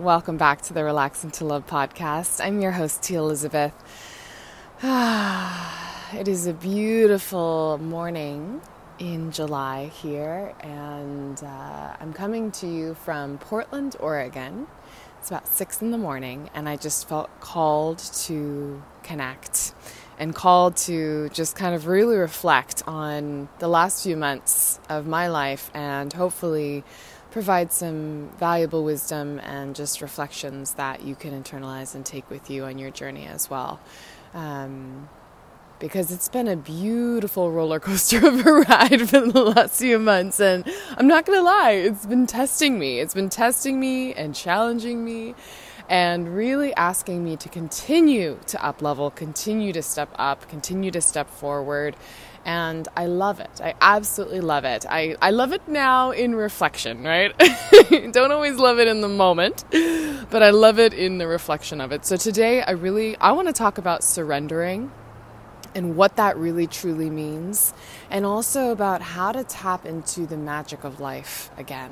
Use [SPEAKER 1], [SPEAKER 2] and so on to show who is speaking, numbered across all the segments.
[SPEAKER 1] Welcome back to the Relax into Love podcast. I'm your host, Teal Elisabeth. it is a beautiful morning in July here, and uh, I'm coming to you from Portland, Oregon. It's about six in the morning, and I just felt called to connect and called to just kind of really reflect on the last few months of my life and hopefully provide some valuable wisdom and just reflections that you can internalize and take with you on your journey as well. Um, because it's been a beautiful roller coaster of a ride for the last few months. And I'm not going to lie, it's been testing me. It's been testing me and challenging me and really asking me to continue to up level, continue to step up, continue to step forward. And I love it. I absolutely love it. I, I love it now in reflection, right? Don't always love it in the moment, but I love it in the reflection of it. So today I really I want to talk about surrendering and what that really truly means, and also about how to tap into the magic of life again.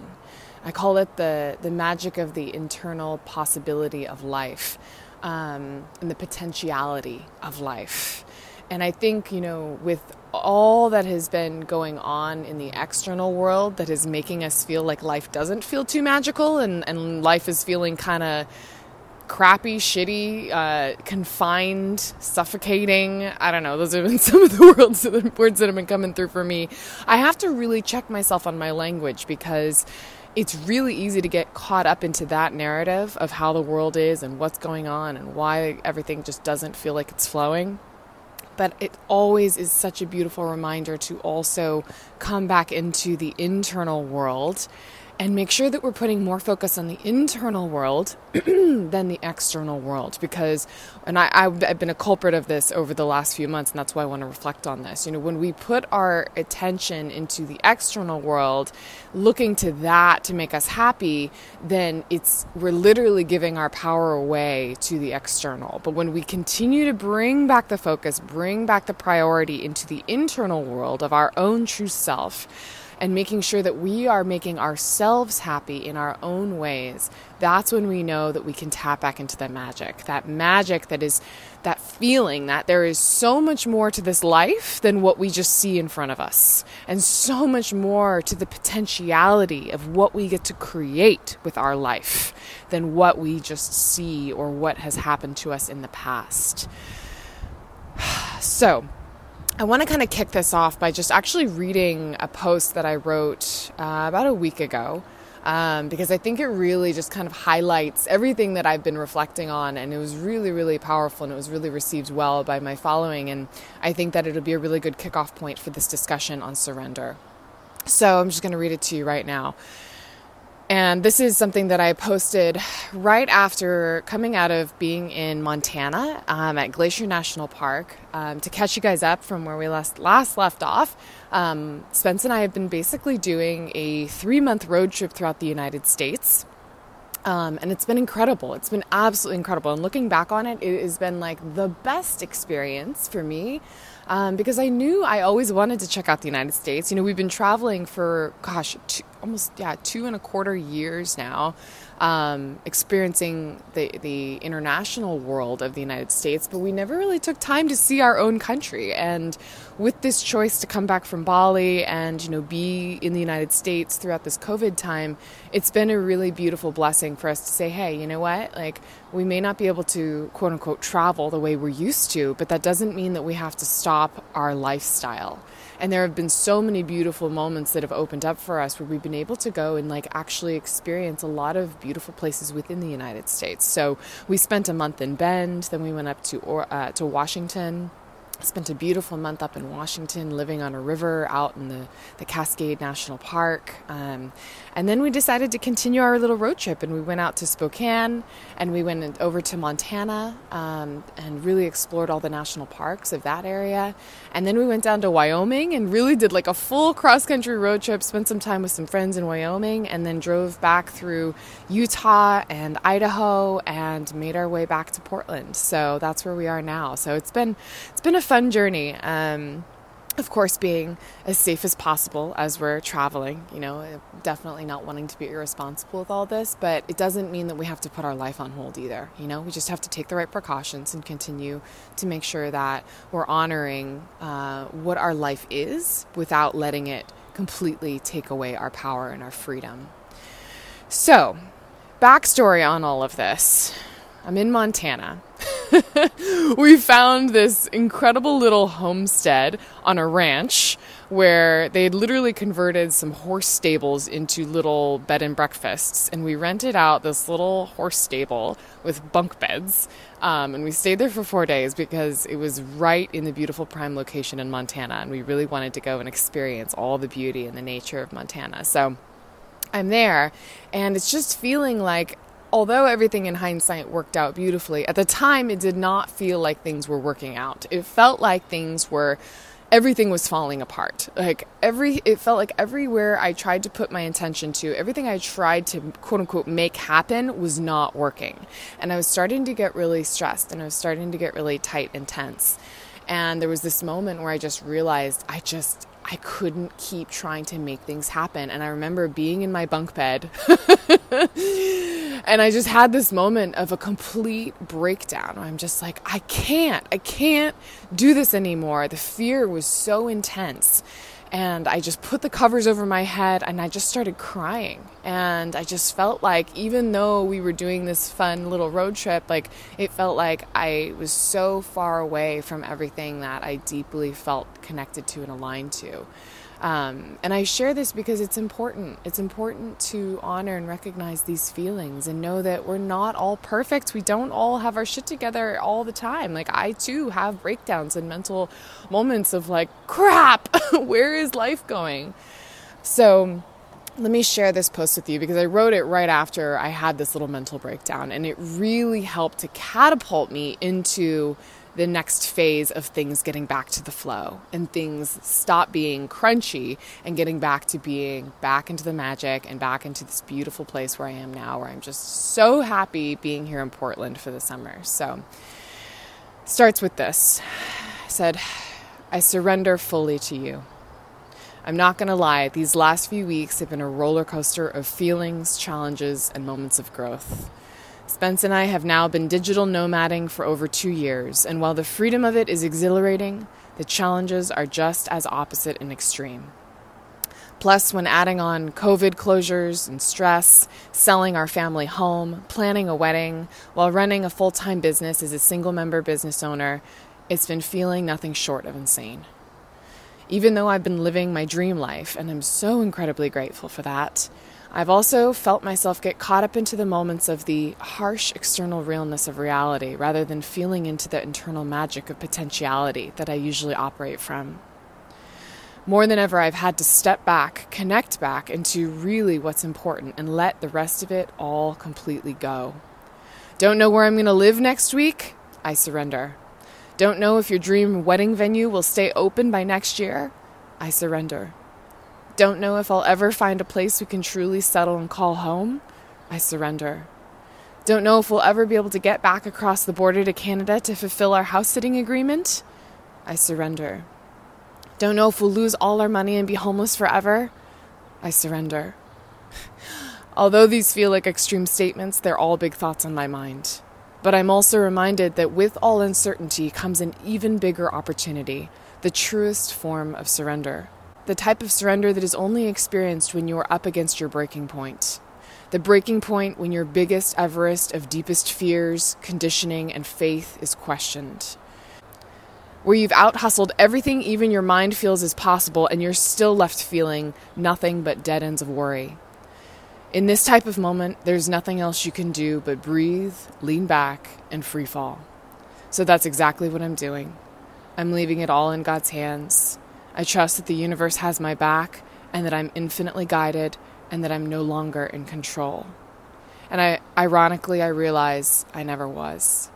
[SPEAKER 1] I call it the, the magic of the internal possibility of life um, and the potentiality of life. And I think, you know, with all that has been going on in the external world that is making us feel like life doesn't feel too magical and, and life is feeling kind of crappy, shitty, uh, confined, suffocating. I don't know. Those have been some of the words, the words that have been coming through for me. I have to really check myself on my language because it's really easy to get caught up into that narrative of how the world is and what's going on and why everything just doesn't feel like it's flowing. But it always is such a beautiful reminder to also come back into the internal world and make sure that we're putting more focus on the internal world than the external world because and I, have been a culprit of this over the last few months and that's why i want to reflect on this. You know when we put our attention into the external world looking to that to make us happy then it's we're literally giving our power away to the external. But when we continue to bring back the focus bring back the priority into the internal world of our own true self and making sure that we are making ourselves happy in our own ways, that's when we know that we can tap back into that magic. That magic that is that feeling that there is so much more to this life than what we just see in front of us, and so much more to the potentiality of what we get to create with our life than what we just see or what has happened to us in the past. So, I want to kind of kick this off by just actually reading a post that I wrote uh, about a week ago. Um, because I think it really just kind of highlights everything that I've been reflecting on, and it was really, really powerful, and it was really received well by my following. And I think that it'll be a really good kickoff point for this discussion on surrender. So I'm just going to read it to you right now. And this is something that I posted right after coming out of being in Montana um, at Glacier National Park. Um, to catch you guys up from where we last, last left off, um, Spence and I have been basically doing a three month road trip throughout the United States. Um, and it's been incredible. It's been absolutely incredible. And looking back on it, it has been like the best experience for me um, because I knew I always wanted to check out the United States. You know, we've been traveling for, gosh, two, almost, yeah, two and a quarter years now um, experiencing the, the international world of the United States, but we never really took time to see our own country. And with this choice to come back from Bali and you know be in the United States throughout this COVID time, it's been a really beautiful blessing for us to say, hey, you know what? Like we may not be able to quote unquote travel the way we're used to, but that doesn't mean that we have to stop our lifestyle. And there have been so many beautiful moments that have opened up for us where we've been able to go and like actually experience a lot of beautiful places within the United States. So we spent a month in Bend, then we went up to uh, to Washington spent a beautiful month up in Washington living on a river out in the, the Cascade National Park. Um, and then we decided to continue our little road trip and we went out to Spokane and we went over to Montana um, and really explored all the national parks of that area. And then we went down to Wyoming and really did like a full cross country road trip, spent some time with some friends in Wyoming, and then drove back through Utah and Idaho and made our way back to Portland. So that's where we are now. So it's been it's been a fun journey. Um, of course, being as safe as possible as we're traveling. You know, definitely not wanting to be irresponsible with all this, but it doesn't mean that we have to put our life on hold either. You know, we just have to take the right precautions and continue to make sure that we're honoring uh, what our life is without letting it completely take away our power and our freedom. So, backstory on all of this I'm in Montana. we found this incredible little homestead on a ranch where they had literally converted some horse stables into little bed and breakfasts. And we rented out this little horse stable with bunk beds. Um, and we stayed there for four days because it was right in the beautiful prime location in Montana. And we really wanted to go and experience all the beauty and the nature of Montana. So I'm there, and it's just feeling like although everything in hindsight worked out beautifully, at the time it did not feel like things were working out. It felt like things were everything was falling apart. Like every it felt like everywhere I tried to put my intention to, everything I tried to quote unquote make happen was not working. And I was starting to get really stressed and I was starting to get really tight and tense. And there was this moment where I just realized I just I couldn't keep trying to make things happen. And I remember being in my bunk bed and I just had this moment of a complete breakdown. I'm just like, I can't, I can't do this anymore. The fear was so intense and I just put the covers over my head and I just started crying. And I just felt like, even though we were doing this fun little road trip, like it felt like I was so far away from everything that I deeply felt connected to and aligned to. Um, and I share this because it's important. It's important to honor and recognize these feelings and know that we're not all perfect. We don't all have our shit together all the time. Like, I too have breakdowns and mental moments of like, crap, where is life going? So, let me share this post with you because I wrote it right after I had this little mental breakdown, and it really helped to catapult me into the next phase of things getting back to the flow and things stop being crunchy and getting back to being back into the magic and back into this beautiful place where I am now, where I'm just so happy being here in Portland for the summer. So, starts with this. I said, I surrender fully to you. I'm not going to lie, these last few weeks have been a roller coaster of feelings, challenges, and moments of growth. Spence and I have now been digital nomading for over two years, and while the freedom of it is exhilarating, the challenges are just as opposite and extreme. Plus, when adding on COVID closures and stress, selling our family home, planning a wedding, while running a full time business as a single member business owner, it's been feeling nothing short of insane. Even though I've been living my dream life, and I'm so incredibly grateful for that, I've also felt myself get caught up into the moments of the harsh external realness of reality rather than feeling into the internal magic of potentiality that I usually operate from. More than ever, I've had to step back, connect back into really what's important, and let the rest of it all completely go. Don't know where I'm going to live next week? I surrender. Don't know if your dream wedding venue will stay open by next year? I surrender. Don't know if I'll ever find a place we can truly settle and call home? I surrender. Don't know if we'll ever be able to get back across the border to Canada to fulfill our house sitting agreement? I surrender. Don't know if we'll lose all our money and be homeless forever? I surrender. Although these feel like extreme statements, they're all big thoughts on my mind. But I'm also reminded that with all uncertainty comes an even bigger opportunity, the truest form of surrender the type of surrender that is only experienced when you are up against your breaking point. The breaking point when your biggest Everest of deepest fears, conditioning, and faith is questioned. Where you've out hustled everything even your mind feels is possible, and you're still left feeling nothing but dead ends of worry. In this type of moment, there's nothing else you can do but breathe, lean back, and free fall. So that's exactly what I'm doing. I'm leaving it all in God's hands. I trust that the universe has my back and that I'm infinitely guided and that I'm no longer in control. And I ironically I realize I never was.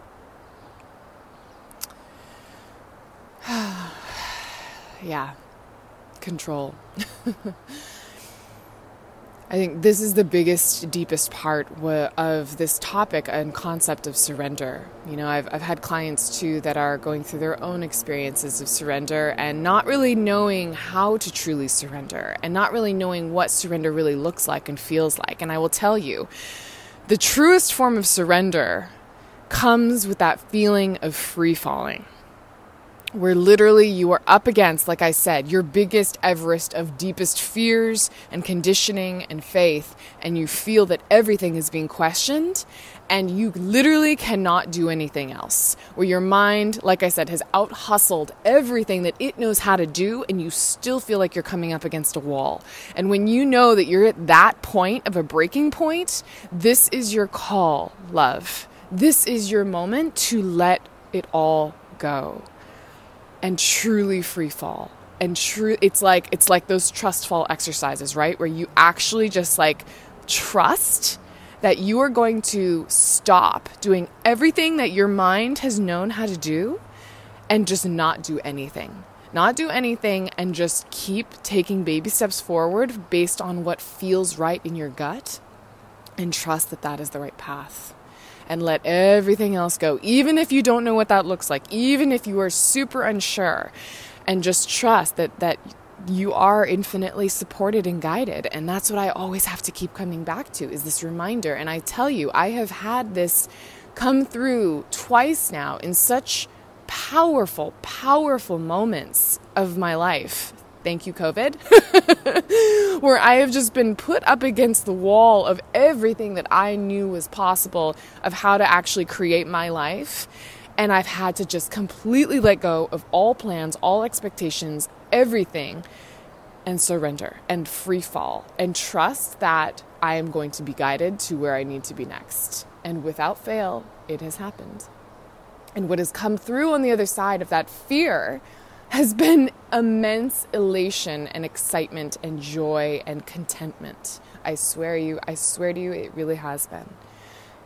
[SPEAKER 1] yeah. Control. I think this is the biggest, deepest part of this topic and concept of surrender. You know, I've, I've had clients too that are going through their own experiences of surrender and not really knowing how to truly surrender and not really knowing what surrender really looks like and feels like. And I will tell you, the truest form of surrender comes with that feeling of free falling where literally you are up against, like I said, your biggest Everest of deepest fears and conditioning and faith, and you feel that everything is being questioned, and you literally cannot do anything else. Where your mind, like I said, has out hustled everything that it knows how to do, and you still feel like you're coming up against a wall. And when you know that you're at that point of a breaking point, this is your call, love. This is your moment to let it all go and truly free fall. And true it's like it's like those trust fall exercises right? Where you actually just like trust that you are going to stop doing everything that your mind has known how to do and just not do anything. Not do anything and just keep taking baby steps forward based on what feels right in your gut and trust that that is the right path and let everything else go, even if you don't know what that looks like, even if you are super unsure, and just trust that that you are infinitely supported and guided. And that's what i always have to keep coming back to is this reminder. And i tell you i have had this come through twice now in such powerful powerful moments of my life thank you, COVID, where I have just been put up against the wall of everything that I knew was possible of how to actually create my life. And I've had to just completely let go of all plans, all expectations, everything, and surrender and free fall and trust that I am going to be guided to where I need to be next. And without fail, it has happened. And what has come through on the other side of that fear has been immense elation and excitement and joy and contentment. I swear you, I swear to you, it really has been.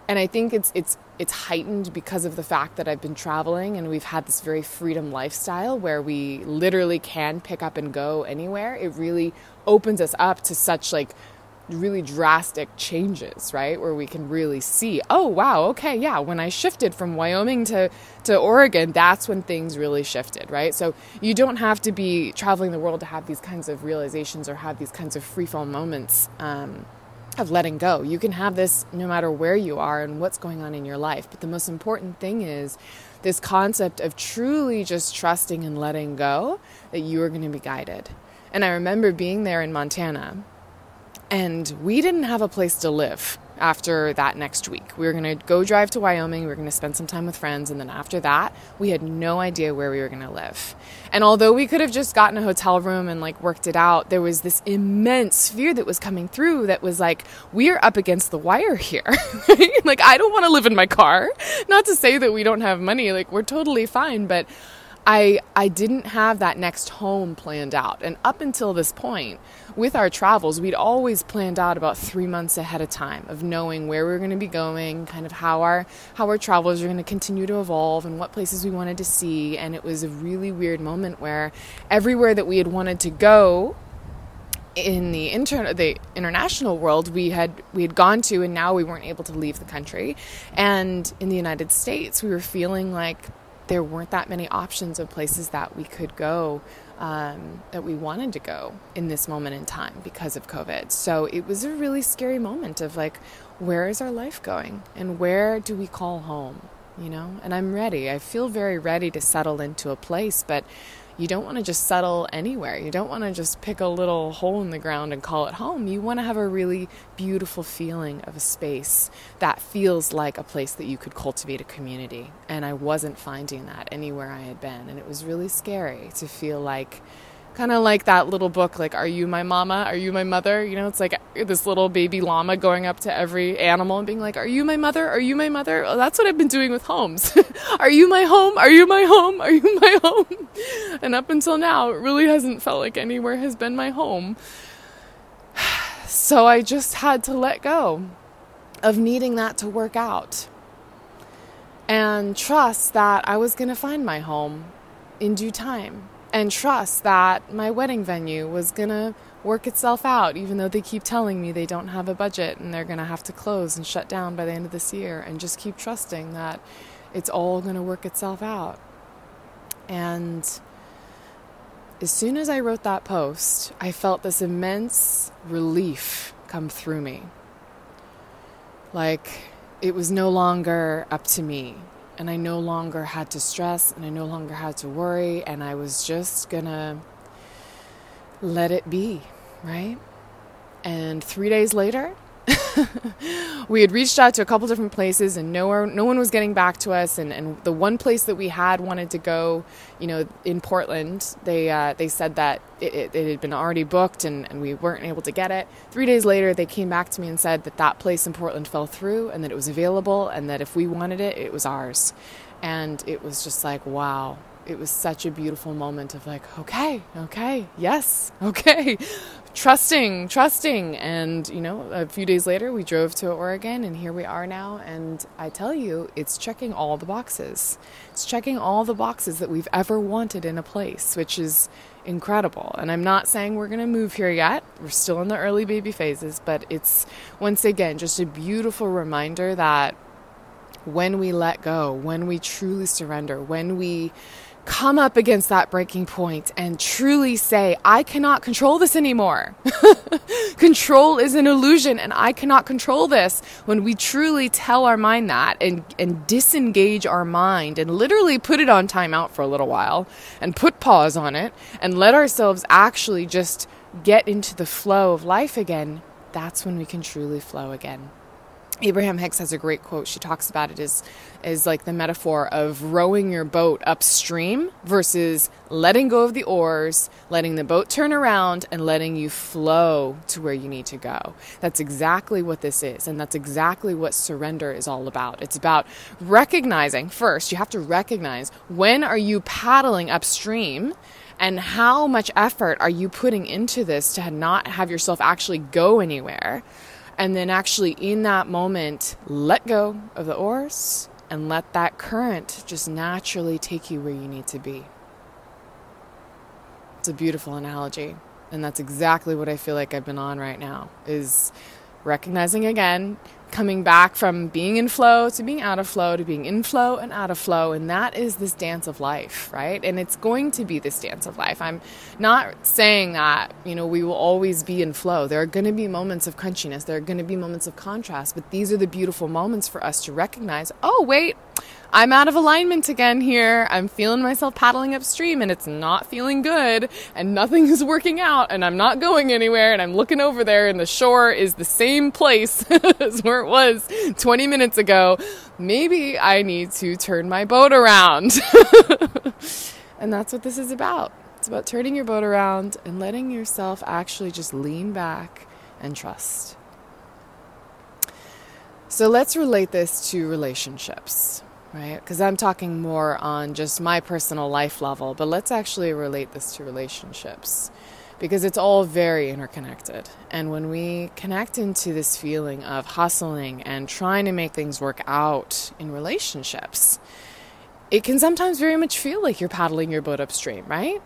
[SPEAKER 1] And I think it's it's it's heightened because of the fact that I've been traveling and we've had this very freedom lifestyle where we literally can pick up and go anywhere. It really opens us up to such like really drastic changes, right? Where we can really see, oh wow, okay, yeah, when I shifted from Wyoming to to Oregon, that's when things really shifted, right? So you don't have to be traveling the world to have these kinds of realizations or have these kinds of free fall moments um, of letting go. You can have this no matter where you are and what's going on in your life. But the most important thing is this concept of truly just trusting and letting go that you are going to be guided. And I remember being there in Montana and we didn't have a place to live after that next week. We were going to go drive to Wyoming, we were going to spend some time with friends, and then after that, we had no idea where we were going to live. And although we could have just gotten a hotel room and like worked it out, there was this immense fear that was coming through that was like, we are up against the wire here. like, I don't want to live in my car. Not to say that we don't have money, like, we're totally fine, but I I didn't have that next home planned out. And up until this point, with our travels, we'd always planned out about 3 months ahead of time of knowing where we were going to be going, kind of how our how our travels are going to continue to evolve and what places we wanted to see, and it was a really weird moment where everywhere that we had wanted to go in the inter- the international world we had we had gone to and now we weren't able to leave the country and in the United States we were feeling like there weren't that many options of places that we could go um, that we wanted to go in this moment in time because of COVID. So it was a really scary moment of like, where is our life going and where do we call home? You know, and I'm ready. I feel very ready to settle into a place, but you don't want to just settle anywhere. You don't want to just pick a little hole in the ground and call it home. You want to have a really beautiful feeling of a space that feels like a place that you could cultivate a community. And I wasn't finding that anywhere I had been. And it was really scary to feel like kind of like that little book like are you my mama? Are you my mother? You know it's like this little baby llama going up to every animal and being like are you my mother? Are you my mother? Well, that's what i've been doing with homes. Are you my home? Are you my home? Are you my home? And up until now it really hasn't felt like anywhere has been my home. So i just had to let go of needing that to work out and trust that i was going to find my home in due time and trust that my wedding venue was going to work itself out, even though they keep telling me they don't have a budget and they're going to have to close and shut down by the end of this year, and just keep trusting that it's all going to work itself out. And as soon as I wrote that post, I felt this immense relief come through me. Like it was no longer up to me, and I no longer had to stress, and I no longer had to worry, and I was just gonna let it be, right? And three days later, we had reached out to a couple different places and no, no one was getting back to us. And, and the one place that we had wanted to go you know in portland they, uh, they said that it, it, it, had been already booked and, and we weren't able to get it. Three days later they came back to me and said that that place in portland fell through and that it was available and that if we wanted it it was ours. And it was just like wow it was such a beautiful moment of like, okay, okay, yes, okay, trusting, trusting. And, you know, a few days later, we drove to Oregon and here we are now. And I tell you, it's checking all the boxes. It's checking all the boxes that we've ever wanted in a place, which is incredible. And I'm not saying we're going to move here yet. We're still in the early baby phases, but it's once again just a beautiful reminder that when we let go, when we truly surrender, when we come up against that breaking point and truly say, I cannot control this anymore. control is an illusion and I cannot control this. When we truly tell our mind that and, and disengage our mind and literally put it on timeout for a little while and put pause on it and let ourselves actually just get into the flow of life again, that's when we can truly flow again. Abraham Hicks has a great quote. She talks about it as, as like the metaphor of rowing your boat upstream versus letting go of the oars, letting the boat turn around, and letting you flow to where you need to go. That's exactly what this is. And that's exactly what surrender is all about. It's about recognizing first, you have to recognize when are you paddling upstream and how much effort are you putting into this to not have yourself actually go anywhere and then actually in that moment let go of the oars and let that current just naturally take you where you need to be. It's a beautiful analogy, and that's exactly what I feel like I've been on right now is recognizing again coming back from being in flow to being out of flow to being in flow and out of flow. And that is this dance of life, right? And it's going to be this dance of life. I'm not saying that, you know, we will always be in flow. There are going to be moments of crunchiness, there are going to be moments of contrast, but these are the beautiful moments for us to recognize oh, wait, I'm out of alignment again here. I'm feeling myself paddling upstream and it's not feeling good and nothing is working out and I'm not going anywhere and I'm looking over there and the shore is the same place as where it was 20 minutes ago. Maybe I need to turn my boat around. and that's what this is about. It's about turning your boat around and letting yourself actually just lean back and trust. So let's relate this to relationships right? Because I'm talking more on just my personal life level, but let's actually relate this to relationships because it's all very interconnected. And when we connect into this feeling of hustling and trying to make things work out in relationships, it can sometimes very much feel like you're paddling your boat upstream, right?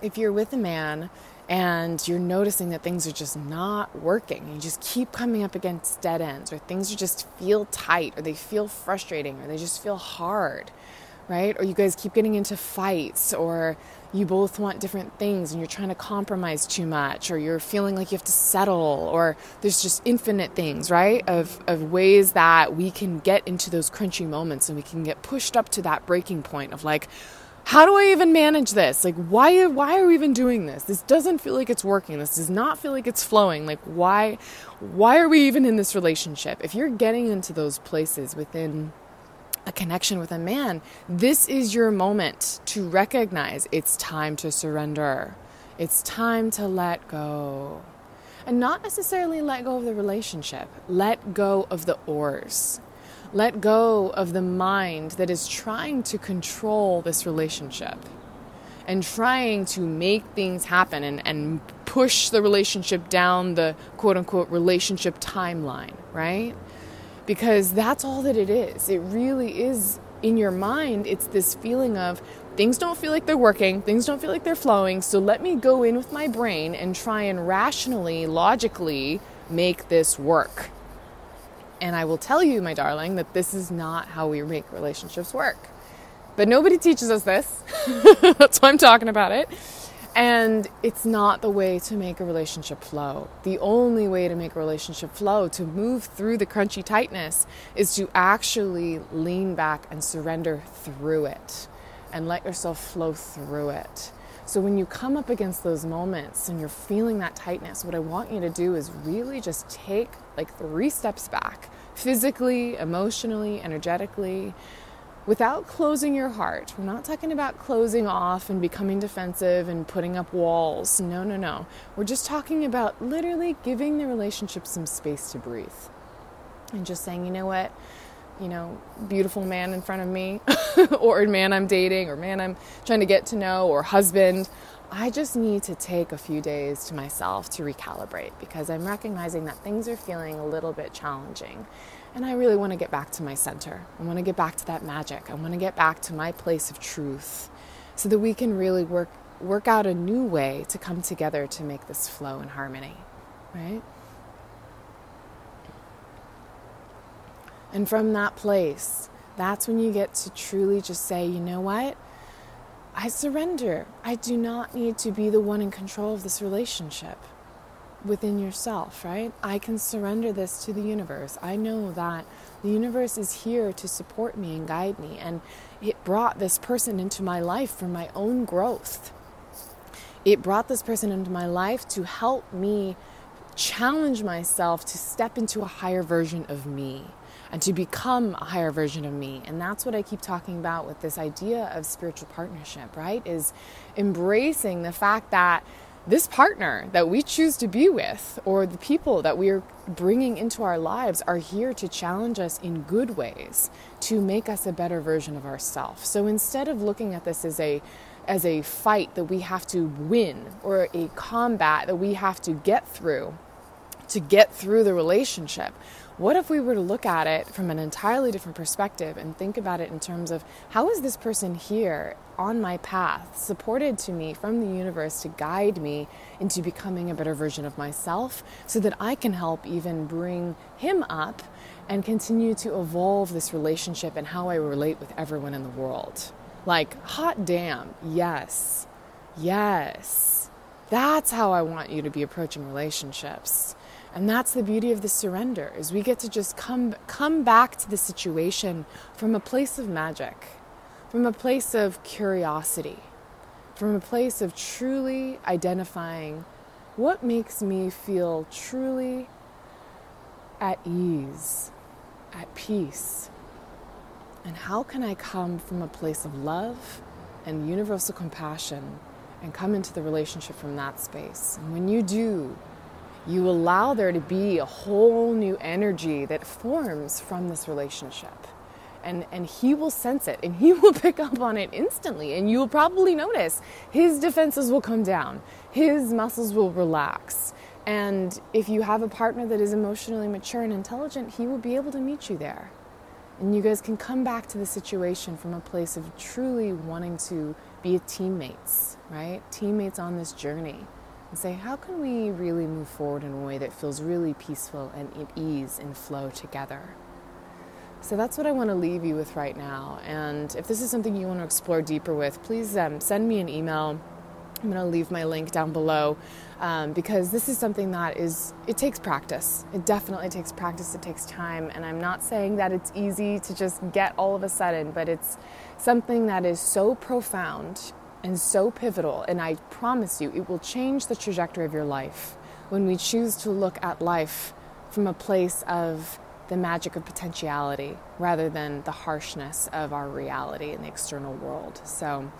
[SPEAKER 1] If you're with a man and you're noticing that things are just not working. You just keep coming up against dead ends or things are just feel tight or they feel frustrating or they just feel hard right? Or you guys keep getting into fights or you both want different things and you're trying to compromise too much or you're feeling like you have to settle or there's just infinite things right? Of, of ways that we can get into those crunchy moments and we can get pushed up to that breaking point of like how do I even manage this? Like, why, why are we even doing this? This doesn't feel like it's working. This does not feel like it's flowing. Like, why, why are we even in this relationship? If you're getting into those places within a connection with a man, this is your moment to recognize it's time to surrender. It's time to let go. And not necessarily let go of the relationship, let go of the oars. Let go of the mind that is trying to control this relationship and trying to make things happen and, and push the relationship down the quote unquote relationship timeline, right? Because that's all that it is. It really is in your mind, it's this feeling of things don't feel like they're working, things don't feel like they're flowing, so let me go in with my brain and try and rationally, logically make this work. And I will tell you, my darling, that this is not how we make relationships work. But nobody teaches us this. That's why I'm talking about it. And it's not the way to make a relationship flow. The only way to make a relationship flow, to move through the crunchy tightness, is to actually lean back and surrender through it and let yourself flow through it. So when you come up against those moments and you're feeling that tightness, what I want you to do is really just take like three steps back physically, emotionally, energetically without closing your heart. We're not talking about closing off and becoming defensive and putting up walls. No, no, no. We're just talking about literally giving the relationship some space to breathe and just saying, you know what? You know, beautiful man in front of me, or man I'm dating, or man I'm trying to get to know, or husband. I just need to take a few days to myself to recalibrate because I'm recognizing that things are feeling a little bit challenging. And I really want to get back to my center. I want to get back to that magic. I want to get back to my place of truth so that we can really work work out a new way to come together to make this flow in harmony, right? And from that place, that's when you get to truly just say, you know what? I surrender. I do not need to be the one in control of this relationship within yourself, right? I can surrender this to the universe. I know that the universe is here to support me and guide me, and it brought this person into my life for my own growth. It brought this person into my life to help me challenge myself to step into a higher version of me and to become a higher version of me. And that's what I keep talking about with this idea of spiritual partnership, right? Is embracing the fact that this partner that we choose to be with or the people that we are bringing into our lives are here to challenge us in good ways to make us a better version of ourselves. So instead of looking at this as a as a fight that we have to win or a combat that we have to get through to get through the relationship, what if we were to look at it from an entirely different perspective and think about it in terms of how is this person here on my path, supported to me from the universe to guide me into becoming a better version of myself so that I can help even bring him up and continue to evolve this relationship and how I relate with everyone in the world? Like, hot damn, yes, yes. That's how I want you to be approaching relationships. And that's the beauty of the surrender is we get to just come come back to the situation from a place of magic, from a place of curiosity, from a place of truly identifying what makes me feel truly at ease, at peace. And how can I come from a place of love and universal compassion and come into the relationship from that space? And when you do, you allow there to be a whole new energy that forms from this relationship. And, and he will sense it and he will pick up on it instantly. And you'll probably notice his defenses will come down, his muscles will relax. And if you have a partner that is emotionally mature and intelligent, he will be able to meet you there. And you guys can come back to the situation from a place of truly wanting to be teammates, right? Teammates on this journey and say, how can we really move forward in a way that feels really peaceful and at ease and flow together? So that's what I want to leave you with right now. And if this is something you want to explore deeper with, please um, send me an email. I'm going to leave my link down below um, because this is something that is, it takes practice. It definitely takes practice, it takes time. And I'm not saying that it's easy to just get all of a sudden, but it's something that is so profound and so pivotal, and I promise you, it will change the trajectory of your life when we choose to look at life from a place of the magic of potentiality rather than the harshness of our reality in the external world. So,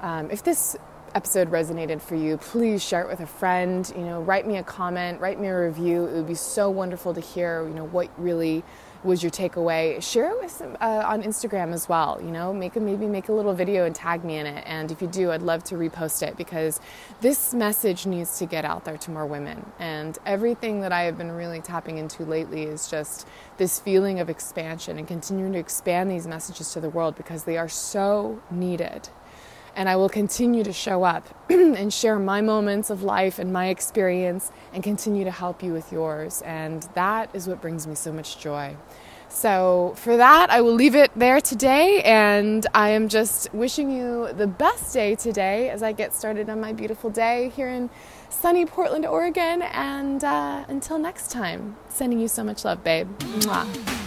[SPEAKER 1] um, if this episode resonated for you, please share it with a friend. You know, write me a comment, write me a review. It would be so wonderful to hear, you know, what really was your takeaway. Share it with some, uh, on Instagram as well. You know, make a, maybe make a little video and tag me in it. And if you do, I'd love to repost it because this message needs to get out there to more women. And everything that I have been really tapping into lately is just this feeling of expansion and continuing to expand these messages to the world because they are so needed and I will continue to show up and share my moments of life and my experience and continue to help you with yours. And that is what brings me so much joy. So, for that, I will leave it there today. And I am just wishing you the best day today as I get started on my beautiful day here in sunny Portland, Oregon. And uh, until next time, sending you so much love, babe. Mwah.